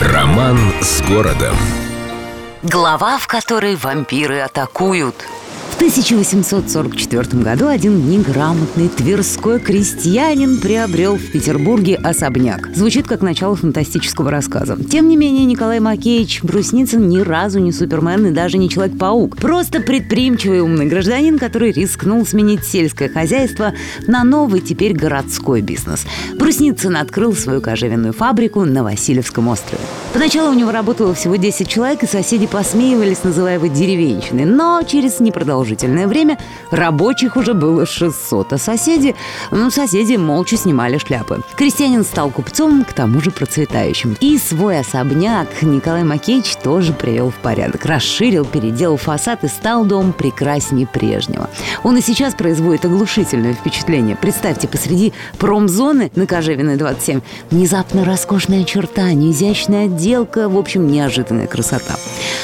Роман с городом. Глава, в которой вампиры атакуют. В 1844 году один неграмотный тверской крестьянин приобрел в Петербурге особняк. Звучит как начало фантастического рассказа. Тем не менее, Николай Макеевич Брусницын ни разу не супермен и даже не Человек-паук. Просто предприимчивый умный гражданин, который рискнул сменить сельское хозяйство на новый теперь городской бизнес. Брусницын открыл свою кожевенную фабрику на Васильевском острове. Поначалу у него работало всего 10 человек, и соседи посмеивались, называя его деревенщиной. Но через непродолжительное время рабочих уже было 600, а соседи, ну, соседи молча снимали шляпы. Крестьянин стал купцом, к тому же процветающим. И свой особняк Николай Макеевич тоже привел в порядок. Расширил, переделал фасад и стал дом прекраснее прежнего. Он и сейчас производит оглушительное впечатление. Представьте, посреди промзоны на Кожевиной 27 внезапно роскошная черта, изящная отделка, в общем, неожиданная красота.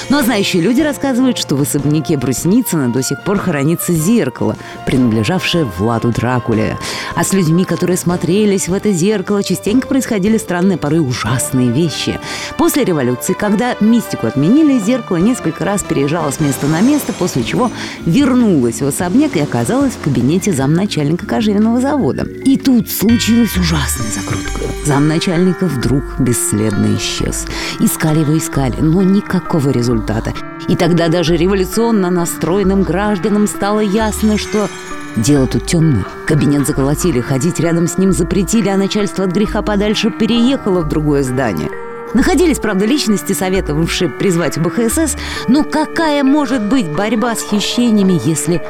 Ну а знающие люди рассказывают, что в особняке Брусницына до сих пор хранится зеркало, принадлежавшее Владу Дракуле. А с людьми, которые смотрелись в это зеркало, частенько происходили странные, порой ужасные вещи. После революции, когда мистику отменили, зеркало несколько раз переезжало с места на место, после чего вернулось в особняк и оказалось в кабинете замначальника кожевенного завода. И тут случилась ужасная закрутка. Замначальника вдруг бесследно исчез. Искали его, искали, но никакого результата. И тогда даже революционно настроенным гражданам стало ясно, что Дело тут темное. Кабинет заколотили, ходить рядом с ним запретили, а начальство от греха подальше переехало в другое здание. Находились, правда, личности, советовавшие призвать БХСС, но какая может быть борьба с хищениями, если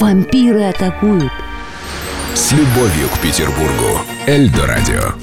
вампиры атакуют? С любовью к Петербургу. Эльдо радио.